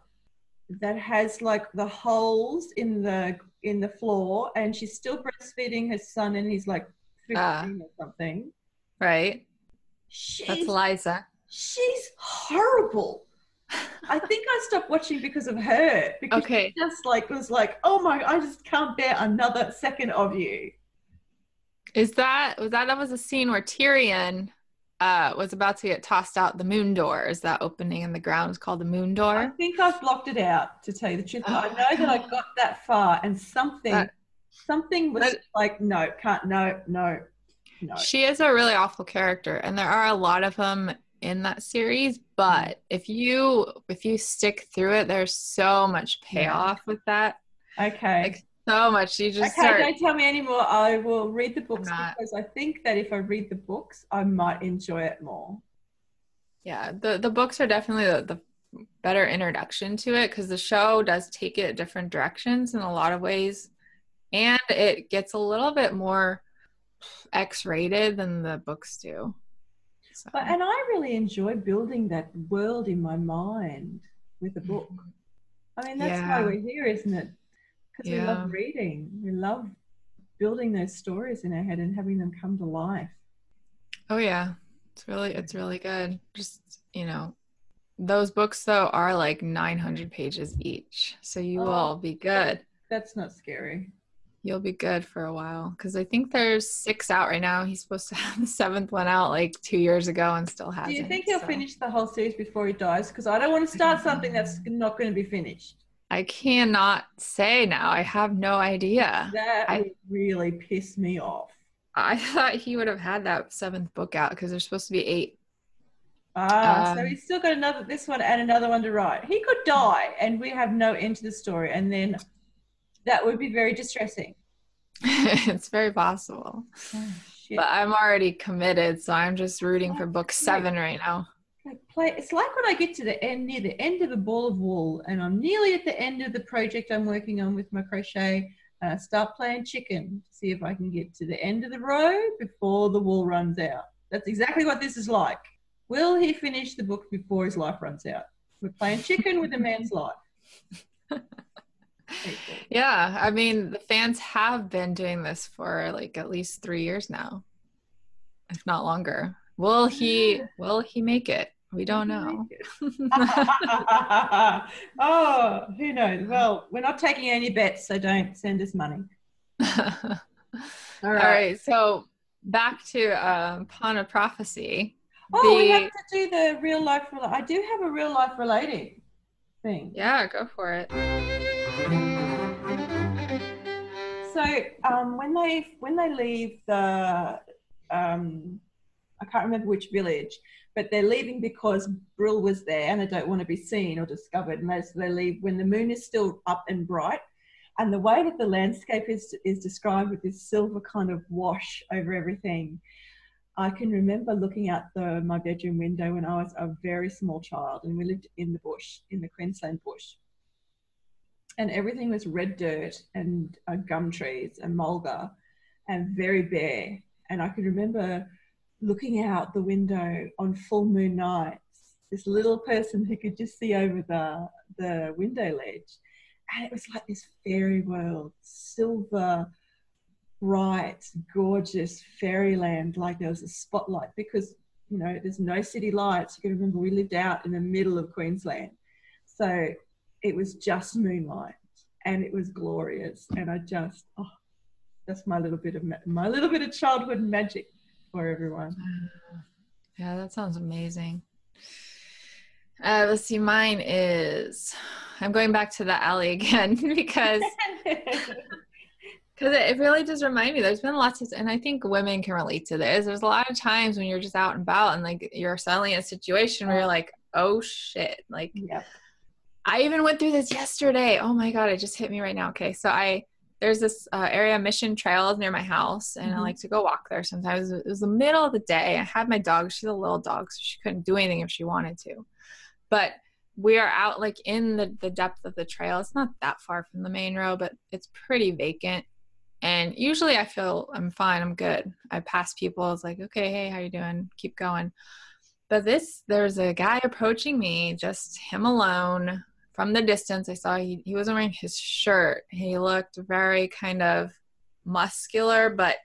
that has like the holes in the in the floor, and she's still breastfeeding her son, and he's like fifteen Ah. or something. right. She's That's Lysa. she's horrible. I think I stopped watching because of her. Because Okay. she just like was like, oh my, I just can't bear another second of you. Is that was that that was a scene where Tyrion uh was about to get tossed out the moon door? Is that opening in the ground is called the moon door? I think I've blocked it out to tell you the truth. Oh I know that I got that far, and something, That- something was that- like, no, can't, no, no, no. She is a really awful character, and there are a lot of them in that series. But if you if you stick through it, there's so much payoff with that. Okay. Like so much. You just Okay, start. don't tell me anymore. I will read the books because I think that if I read the books, I might enjoy it more. Yeah, the the books are definitely the, the better introduction to it because the show does take it different directions in a lot of ways, and it gets a little bit more X-rated than the books do. So, But, and I really enjoy building that world in my mind with a book. Mm-hmm. I mean, that's why we're here, isn't it? Because we love reading. We love building those stories in our head and having them come to life. oh yeah, it's really it's really good. Just you know, those books though are like 900 pages each, so you Oh, will be good. That's not scary. You'll be good for a while because I think there's six out right now. He's supposed to have the seventh one out like two years ago and still hasn't. Do you think he'll so. finish the whole series before he dies? Because I don't want to start mm-hmm. something that's not going to be finished. I cannot say now. I have no idea. That I- would really piss me off. I thought he would have had that seventh book out because there's supposed to be eight. Ah, so Um, he's still got another this one and another one to write. He could die, and we have no end to the story, and then that would be very distressing. it's very possible. Oh. But I'm already committed, so I'm just rooting for book seven right now. Like play, it's like when I get to the end, near the end of a ball of wool, and I'm nearly at the end of the project I'm working on with my crochet, and I start playing chicken to see if I can get to the end of the row before the wool runs out. That's exactly what this is like. Will he finish the book before his life runs out? We're playing chicken with a man's life. Yeah, I mean, the fans have been doing this for like at least three years now, if not longer. Will he? Will he make it? We don't know. oh, who knows? Well, we're not taking any bets, so don't send us money. All right. All right. So back to um, Pawn of Prophecy. Oh, the, we have to do the real life. I do have a real life relating thing. Yeah, go for it. So um, when they when they leave the um, I can't remember which village, but they're leaving because Brill was there and they don't want to be seen or discovered. And so they leave when the moon is still up and bright. And the way that the landscape is, is described with this silver kind of wash over everything, I can remember looking out the, my bedroom window when I was a very small child and we lived in the bush, in the Queensland bush. And everything was red dirt and uh, gum trees and mulga and very bare. And I can remember looking out the window on full moon nights, this little person who could just see over the, the window ledge. And it was like this fairy world, silver, bright, gorgeous fairyland, like there was a spotlight because, you know, there's no city lights. You can remember we lived out in the middle of Queensland. So it was just moonlight and it was glorious. And I just, oh, that's my little bit of my little bit of childhood magic for everyone. Yeah, that sounds amazing. Uh, let's see, mine is I'm going back to the alley again because because it really does remind me. There's been lots of, and I think women can relate to this. There's a lot of times when you're just out and about and like you're suddenly in a situation where you're like, oh shit, like. Yep. I even went through this yesterday. Oh my god, it just hit me right now. Okay, so I there's this uh, area mission trails near my house and mm-hmm. i like to go walk there sometimes. It was the middle of the day. I had my dog. She's a little dog so she couldn't do anything if she wanted to. But we are out like in the, the depth of the trail. It's not that far from the main road but it's pretty vacant. And usually i feel i'm fine. I'm good. I pass people. It's like okay hey how you doing? Keep going. But this there's a guy approaching me just him alone from the distance, I saw he, he wasn't wearing his shirt. He looked very kind of muscular, but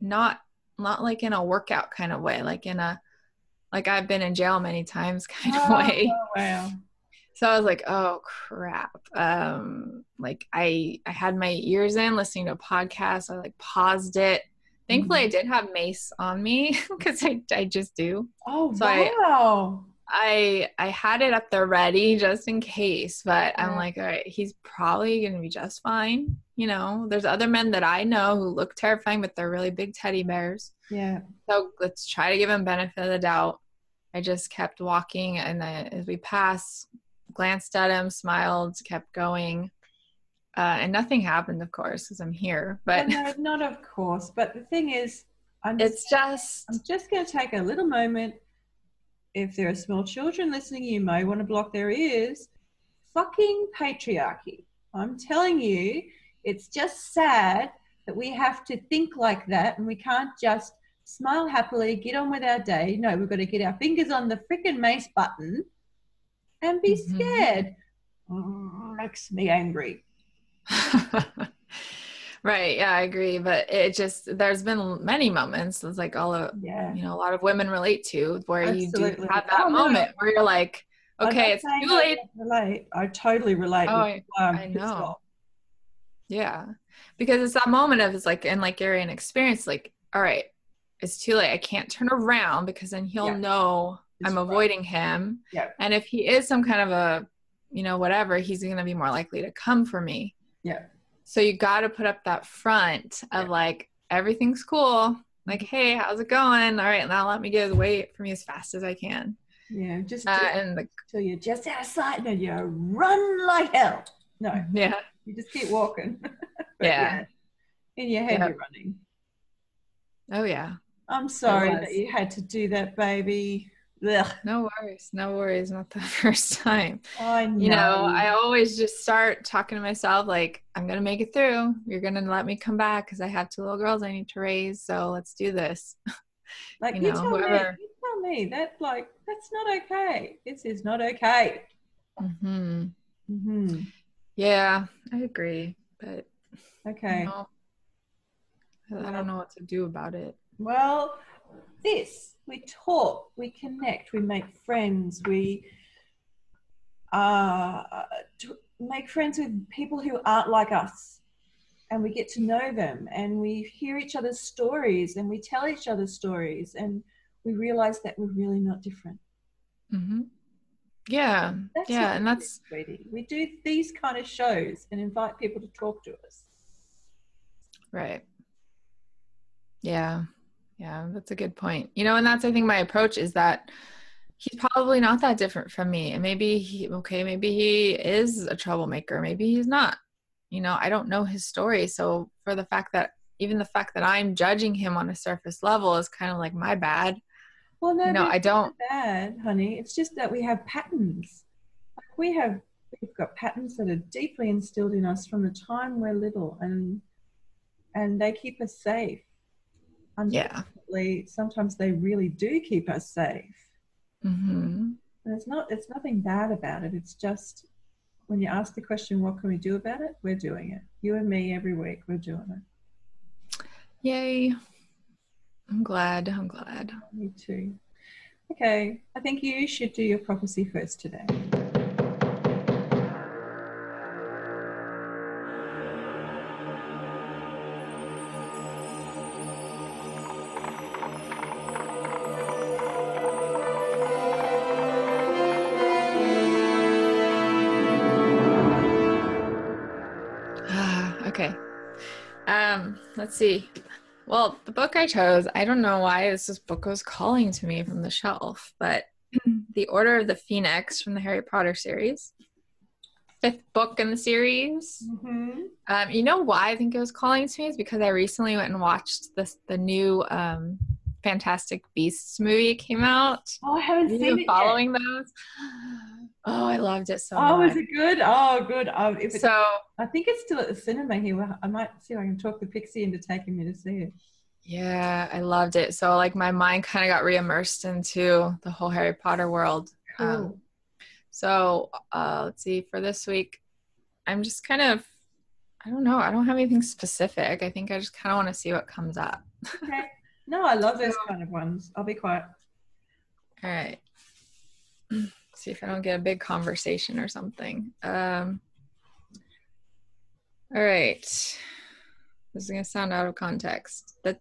not not like in a workout kind of way, like in a like I've been in jail many times kind of oh, way. Wow. So I was like, oh crap. Um, like I I had my ears in listening to a podcast. I like paused it. Thankfully, mm-hmm. I did have mace on me because I, I just do. Oh so wow! I, I I had it up there ready just in case, but yeah. I'm like, all right, he's probably gonna be just fine. You know, there's other men that I know who look terrifying, but they're really big teddy bears. Yeah. So let's try to give him benefit of the doubt. I just kept walking, and then as we passed, glanced at him, smiled, kept going, uh, and nothing happened, of course, because I'm here. But no, not of course. But the thing is, I'm it's just I'm just going to take a little moment if there are small children listening, you may want to block their ears. Fucking patriarchy. I'm telling you, it's just sad that we have to think like that and we can't just smile happily, get on with our day. No, we've got to get our fingers on the freaking mace button and be mm-hmm. scared. Mm, makes me angry. Right. Yeah, I agree. But it just there's been many moments. It's like all of yeah. you know, a lot of women relate to where Absolutely. you do have that oh, moment no. where you're like, okay, it's too late. Relate. I totally relate. Oh, with, um, I know. Yeah, because it's that moment of it's like and like you're in experience. Like, all right, it's too late. I can't turn around because then he'll yeah. know it's I'm avoiding him. Yeah. And if he is some kind of a, you know, whatever, he's going to be more likely to come for me. Yeah. So you got to put up that front of like, everything's cool. Like, hey, how's it going? All right, now let me get away from you as fast as I can. Yeah, just uh, and the, till you're just out of sight and you run like hell. No, yeah, you just keep walking. yeah. yeah. in your head, you're running. Oh yeah. I'm sorry that you had to do that, baby. Ugh. No worries, no worries. Not the first time. I know. You know, I always just start talking to myself like, I'm gonna make it through. You're gonna let me come back because I have two little girls I need to raise. So let's do this. Like you, you know, tell whoever. me, you tell me that like that's not okay. This is not okay. Hmm. Hmm. Yeah, I agree, but okay. You know, I don't know what to do about it. Well, this we talk, we connect, we make friends, we uh, make friends with people who aren't like us and we get to know them and we hear each other's stories and we tell each other stories and we realize that we're really not different. Mm-hmm. Yeah, that's yeah, and that's sweetie. We do these kind of shows and invite people to talk to us. Right. Yeah, yeah, that's a good point. You know, and that's I think my approach is that he's probably not that different from me, and maybe he okay, maybe he is a troublemaker, maybe he's not. You know, I don't know his story, so for the fact that even the fact that I'm judging him on a surface level is kind of like my bad well, no, no, I don't. Bad, honey. It's just that we have patterns. Like we have, we've got patterns that are deeply instilled in us from the time we're little, and and they keep us safe. Unfortunately, yeah. sometimes they really do keep us safe. Mm-hmm. And it's not. It's nothing bad about it. It's just when you ask the question, "What can we do about it?" We're doing it. You and me every week. We're doing it. Yay. I'm glad. I'm glad. Me too. Okay, I think you should do your prophecy first today. Let's see. Well, the book I chose, I don't know why this, book was calling to me from the shelf, but The Order of the Phoenix from the Harry Potter series. Fifth book in the series. Mm-hmm. Um, you know why I think it was calling to me is because I recently went and watched this the new um, Fantastic Beasts movie came out. Oh, I haven't seen it following yet. those. Oh, I loved it so oh, much. was it good? Oh, good. Um, if it, so I think it's still at the cinema here. I might see if I can talk the Pixie into taking me to see it. Yeah, I loved it. So like my mind kind of got reimmersed into the whole Harry Potter world. Cool. Um, so uh, let's see. For this week, I'm just kind of I don't know. I don't have anything specific. I think I just kind of want to see what comes up. okay. No, I love those kind of ones. I'll be quiet. All right. See if I don't get a big conversation or something. Um, all right. This is going to sound out of context. The,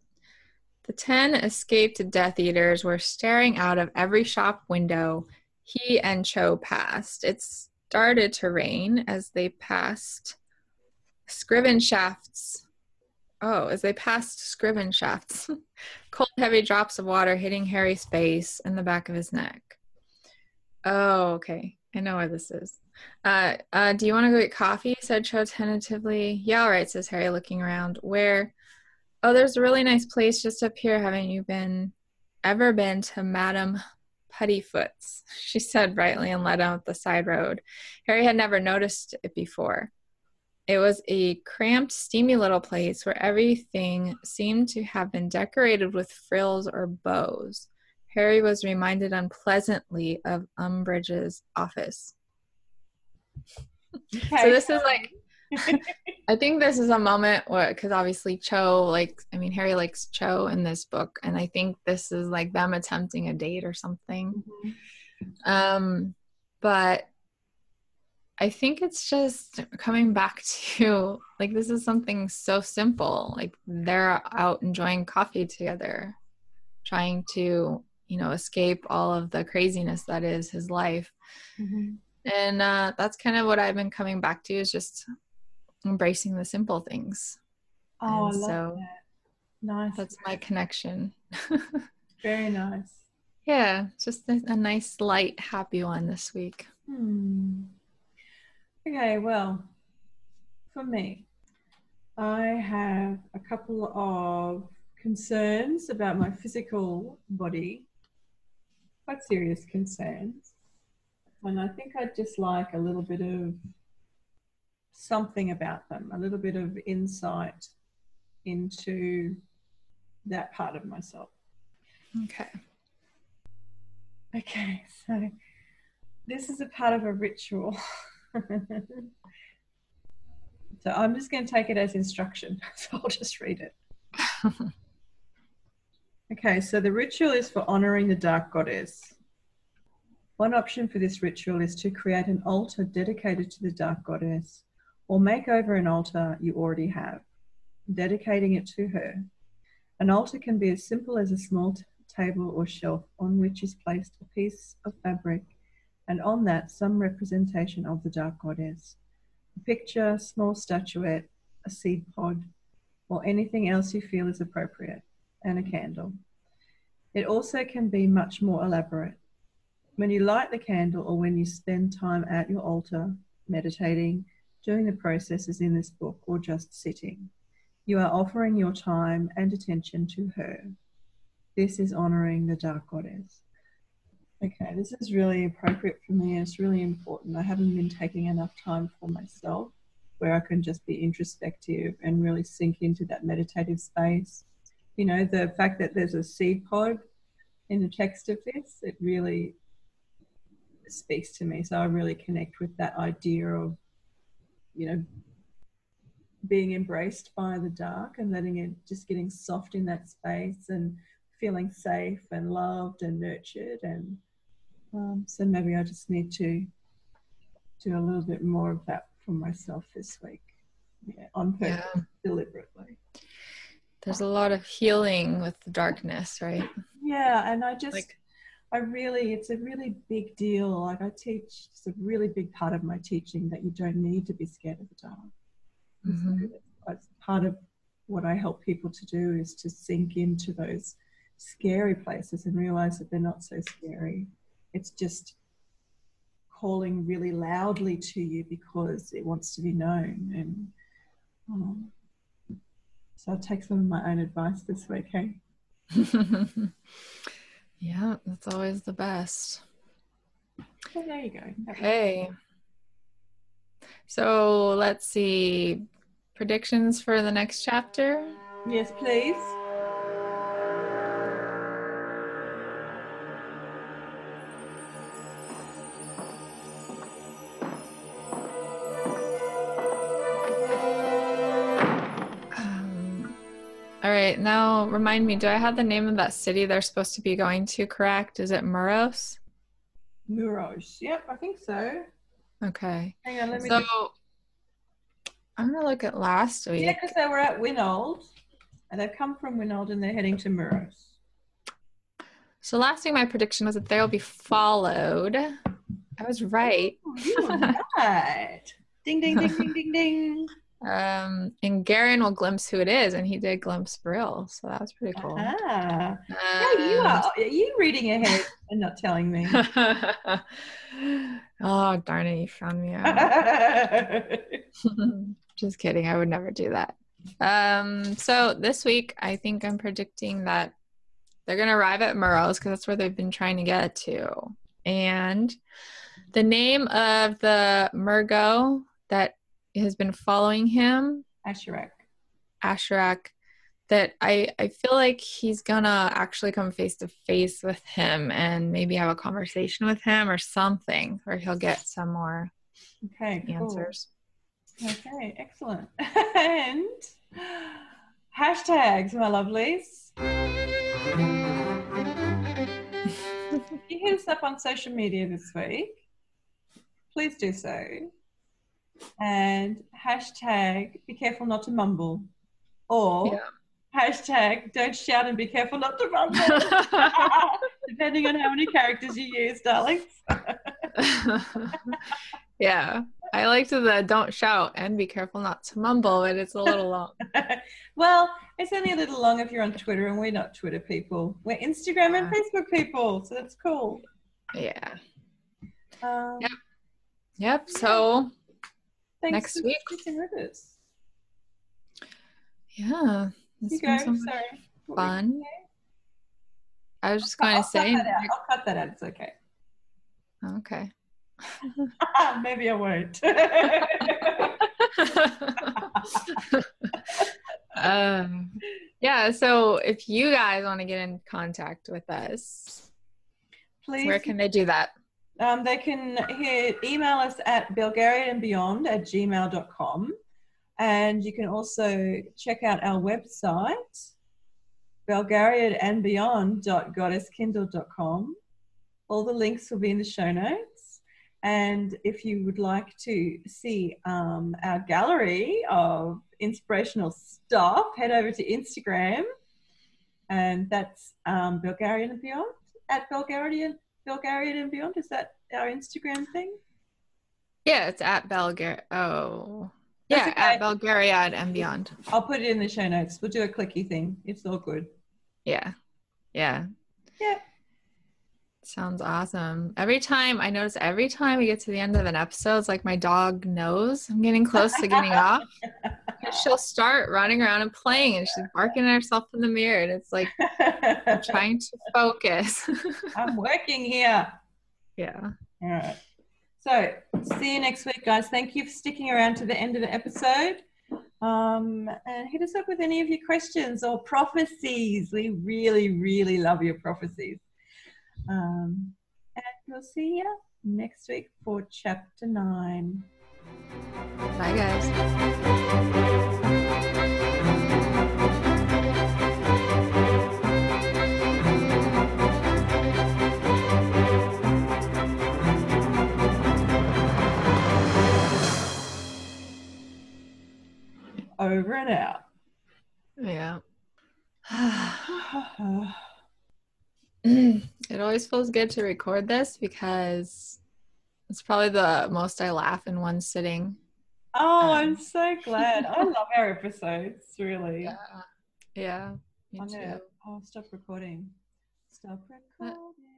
the 10 escaped Death Eaters were staring out of every shop window he and Cho passed. It started to rain as they passed Scrivenshaft's Oh, as they passed Scrivenshaft's, cold, heavy drops of water hitting Harry's face and the back of his neck. Oh, okay. I know where this is. Uh, uh, do you want to go get coffee? said Cho tentatively. Yeah, all right, says Harry, looking around. Where? Oh, there's a really nice place just up here. Haven't you been ever been to Madame Puddifoot's? She said brightly and led out the side road. Harry had never noticed it before. It was a cramped, steamy little place where everything seemed to have been decorated with frills or bows. Harry was reminded unpleasantly of Umbridge's office. Okay. So this is like I think this is a moment where because obviously Cho like I mean Harry likes Cho in this book and I think this is like them attempting a date or something. Mm-hmm. Um but I think it's just coming back to like this is something so simple. Like they're out enjoying coffee together, trying to, you know, escape all of the craziness that is his life. Mm-hmm. And uh, that's kind of what I've been coming back to is just embracing the simple things. Oh, and I love so that. Nice. That's my connection. Very nice. Yeah, just a, a nice, light, happy one this week. Hmm. Okay, well, for me, I have a couple of concerns about my physical body, quite serious concerns. And I think I'd just like a little bit of something about them, a little bit of insight into that part of myself. Okay. Okay, so this is a part of a ritual. so I'm just going to take it as instruction. So I'll just read it. Okay, so the ritual is for honoring the dark goddess. One option for this ritual is to create an altar dedicated to the dark goddess or make over an altar you already have, dedicating it to her. An altar can be as simple as a small t- table or shelf on which is placed a piece of fabric and on that some representation of the dark goddess. A picture, small statuette, a seed pod, or anything else you feel is appropriate, and a candle. It also can be much more elaborate. When you light the candle or when you spend time at your altar, meditating, doing the processes in this book, or just sitting, you are offering your time and attention to her. This is honoring the dark goddess. Okay, this is really appropriate for me. It's really important. I haven't been taking enough time for myself where I can just be introspective and really sink into that meditative space. You know, the fact that there's a seed pod in the text of this, it really speaks to me. So I really connect with that idea of, you know, being embraced by the dark and letting it just getting soft in that space and feeling safe and loved and nurtured and um, so maybe I just need to do a little bit more of that for myself this week, yeah, on purpose, yeah. deliberately. There's a lot of healing with the darkness, right? Yeah, and I just, like, I really, it's a really big deal. Like I teach, it's a really big part of my teaching that you don't need to be scared of the dark. Mm-hmm. So part of what I help people to do is to sink into those scary places and realize that they're not so scary it's just calling really loudly to you because it wants to be known. And um, so I'll take some of my own advice this week, hey? yeah, that's always the best. Well, there you go. Okay. So let's see. Predictions for the next chapter? Yes, please. Right. Now, remind me, do I have the name of that city they're supposed to be going to correct? Is it Muros? Muros. Yep, I think so. Okay. Hang on, let me. So, I'm going to look at last week. Yeah, because they were at Winold and they've come from Winold and they're heading to Muros. So, last week my prediction was that they'll be followed. I was right. Oh, you were right. ding, ding, ding, ding, ding, ding. Um, and Garion will glimpse who it is, and he did glimpse Brill, so that was pretty cool. Ah, yeah, you are. Are you reading ahead and not telling me? oh darn it! You found me out. Just kidding. I would never do that. Um, so this week, I think I'm predicting that they're to arrive at Muros because that's where they've been trying to get to. And the name of the Murgo that has been following him. Asharak. Asharak. That I, I feel like he's gonna actually come face to face with him and maybe have a conversation with him or something, or he'll get some more okay, answers. Cool. Okay, excellent. and hashtags, my lovelies. If you hit us up on social media this week. Please do so and hashtag be careful not to mumble. Or yeah. hashtag don't shout and be careful not to mumble. Depending on how many characters you use darlings yeah. I like to the don't shout and be careful not to mumble but it's a little long. Well it's only a little long if you're on twitter and we're not twitter people. We're instagram yeah. and facebook people so that's cool. Yeah. Um, yep. Yep so Thanks next week. us. Yeah. So Sorry. Fun. I was just going to say. Cut I'll cut that out. It's okay. Okay. Maybe I won't. um, yeah. So if you guys want to get in contact with us, please. Where can they do that? Um, they can email us at belgariadandbeyond at gmail.com. And you can also check out our website, Belgariad and beyond.goddesskindle.com. All the links will be in the show notes. And if you would like to see um, our gallery of inspirational stuff, head over to Instagram. And that's um, Belgariad and Beyond at Belgariad, Belgariad and Beyond. Is that our Instagram thing? Yeah, it's at Belgar. Oh, That's yeah, okay. at Belgariad and beyond. I'll put it in the show notes. We'll do a clicky thing. It's all good. Yeah, yeah. Yeah. Sounds awesome. Every time I notice, every time we get to the end of an episode, it's like my dog knows I'm getting close to getting off. She'll start running around and playing, and she's barking at herself in the mirror, and it's like I'm trying to focus. I'm working here. yeah. All right. So, see you next week, guys. Thank you for sticking around to the end of the episode. Um, and hit us up with any of your questions or prophecies. We really, really love your prophecies. Um, and we'll see you next week for chapter nine. Bye, guys. Over and out. Yeah. it always feels good to record this because it's probably the most I laugh in one sitting. Oh, I'm um, so glad. I love our episodes, really. Yeah. Yeah. Me I'm too. gonna, I'll stop recording. Stop uh, recording.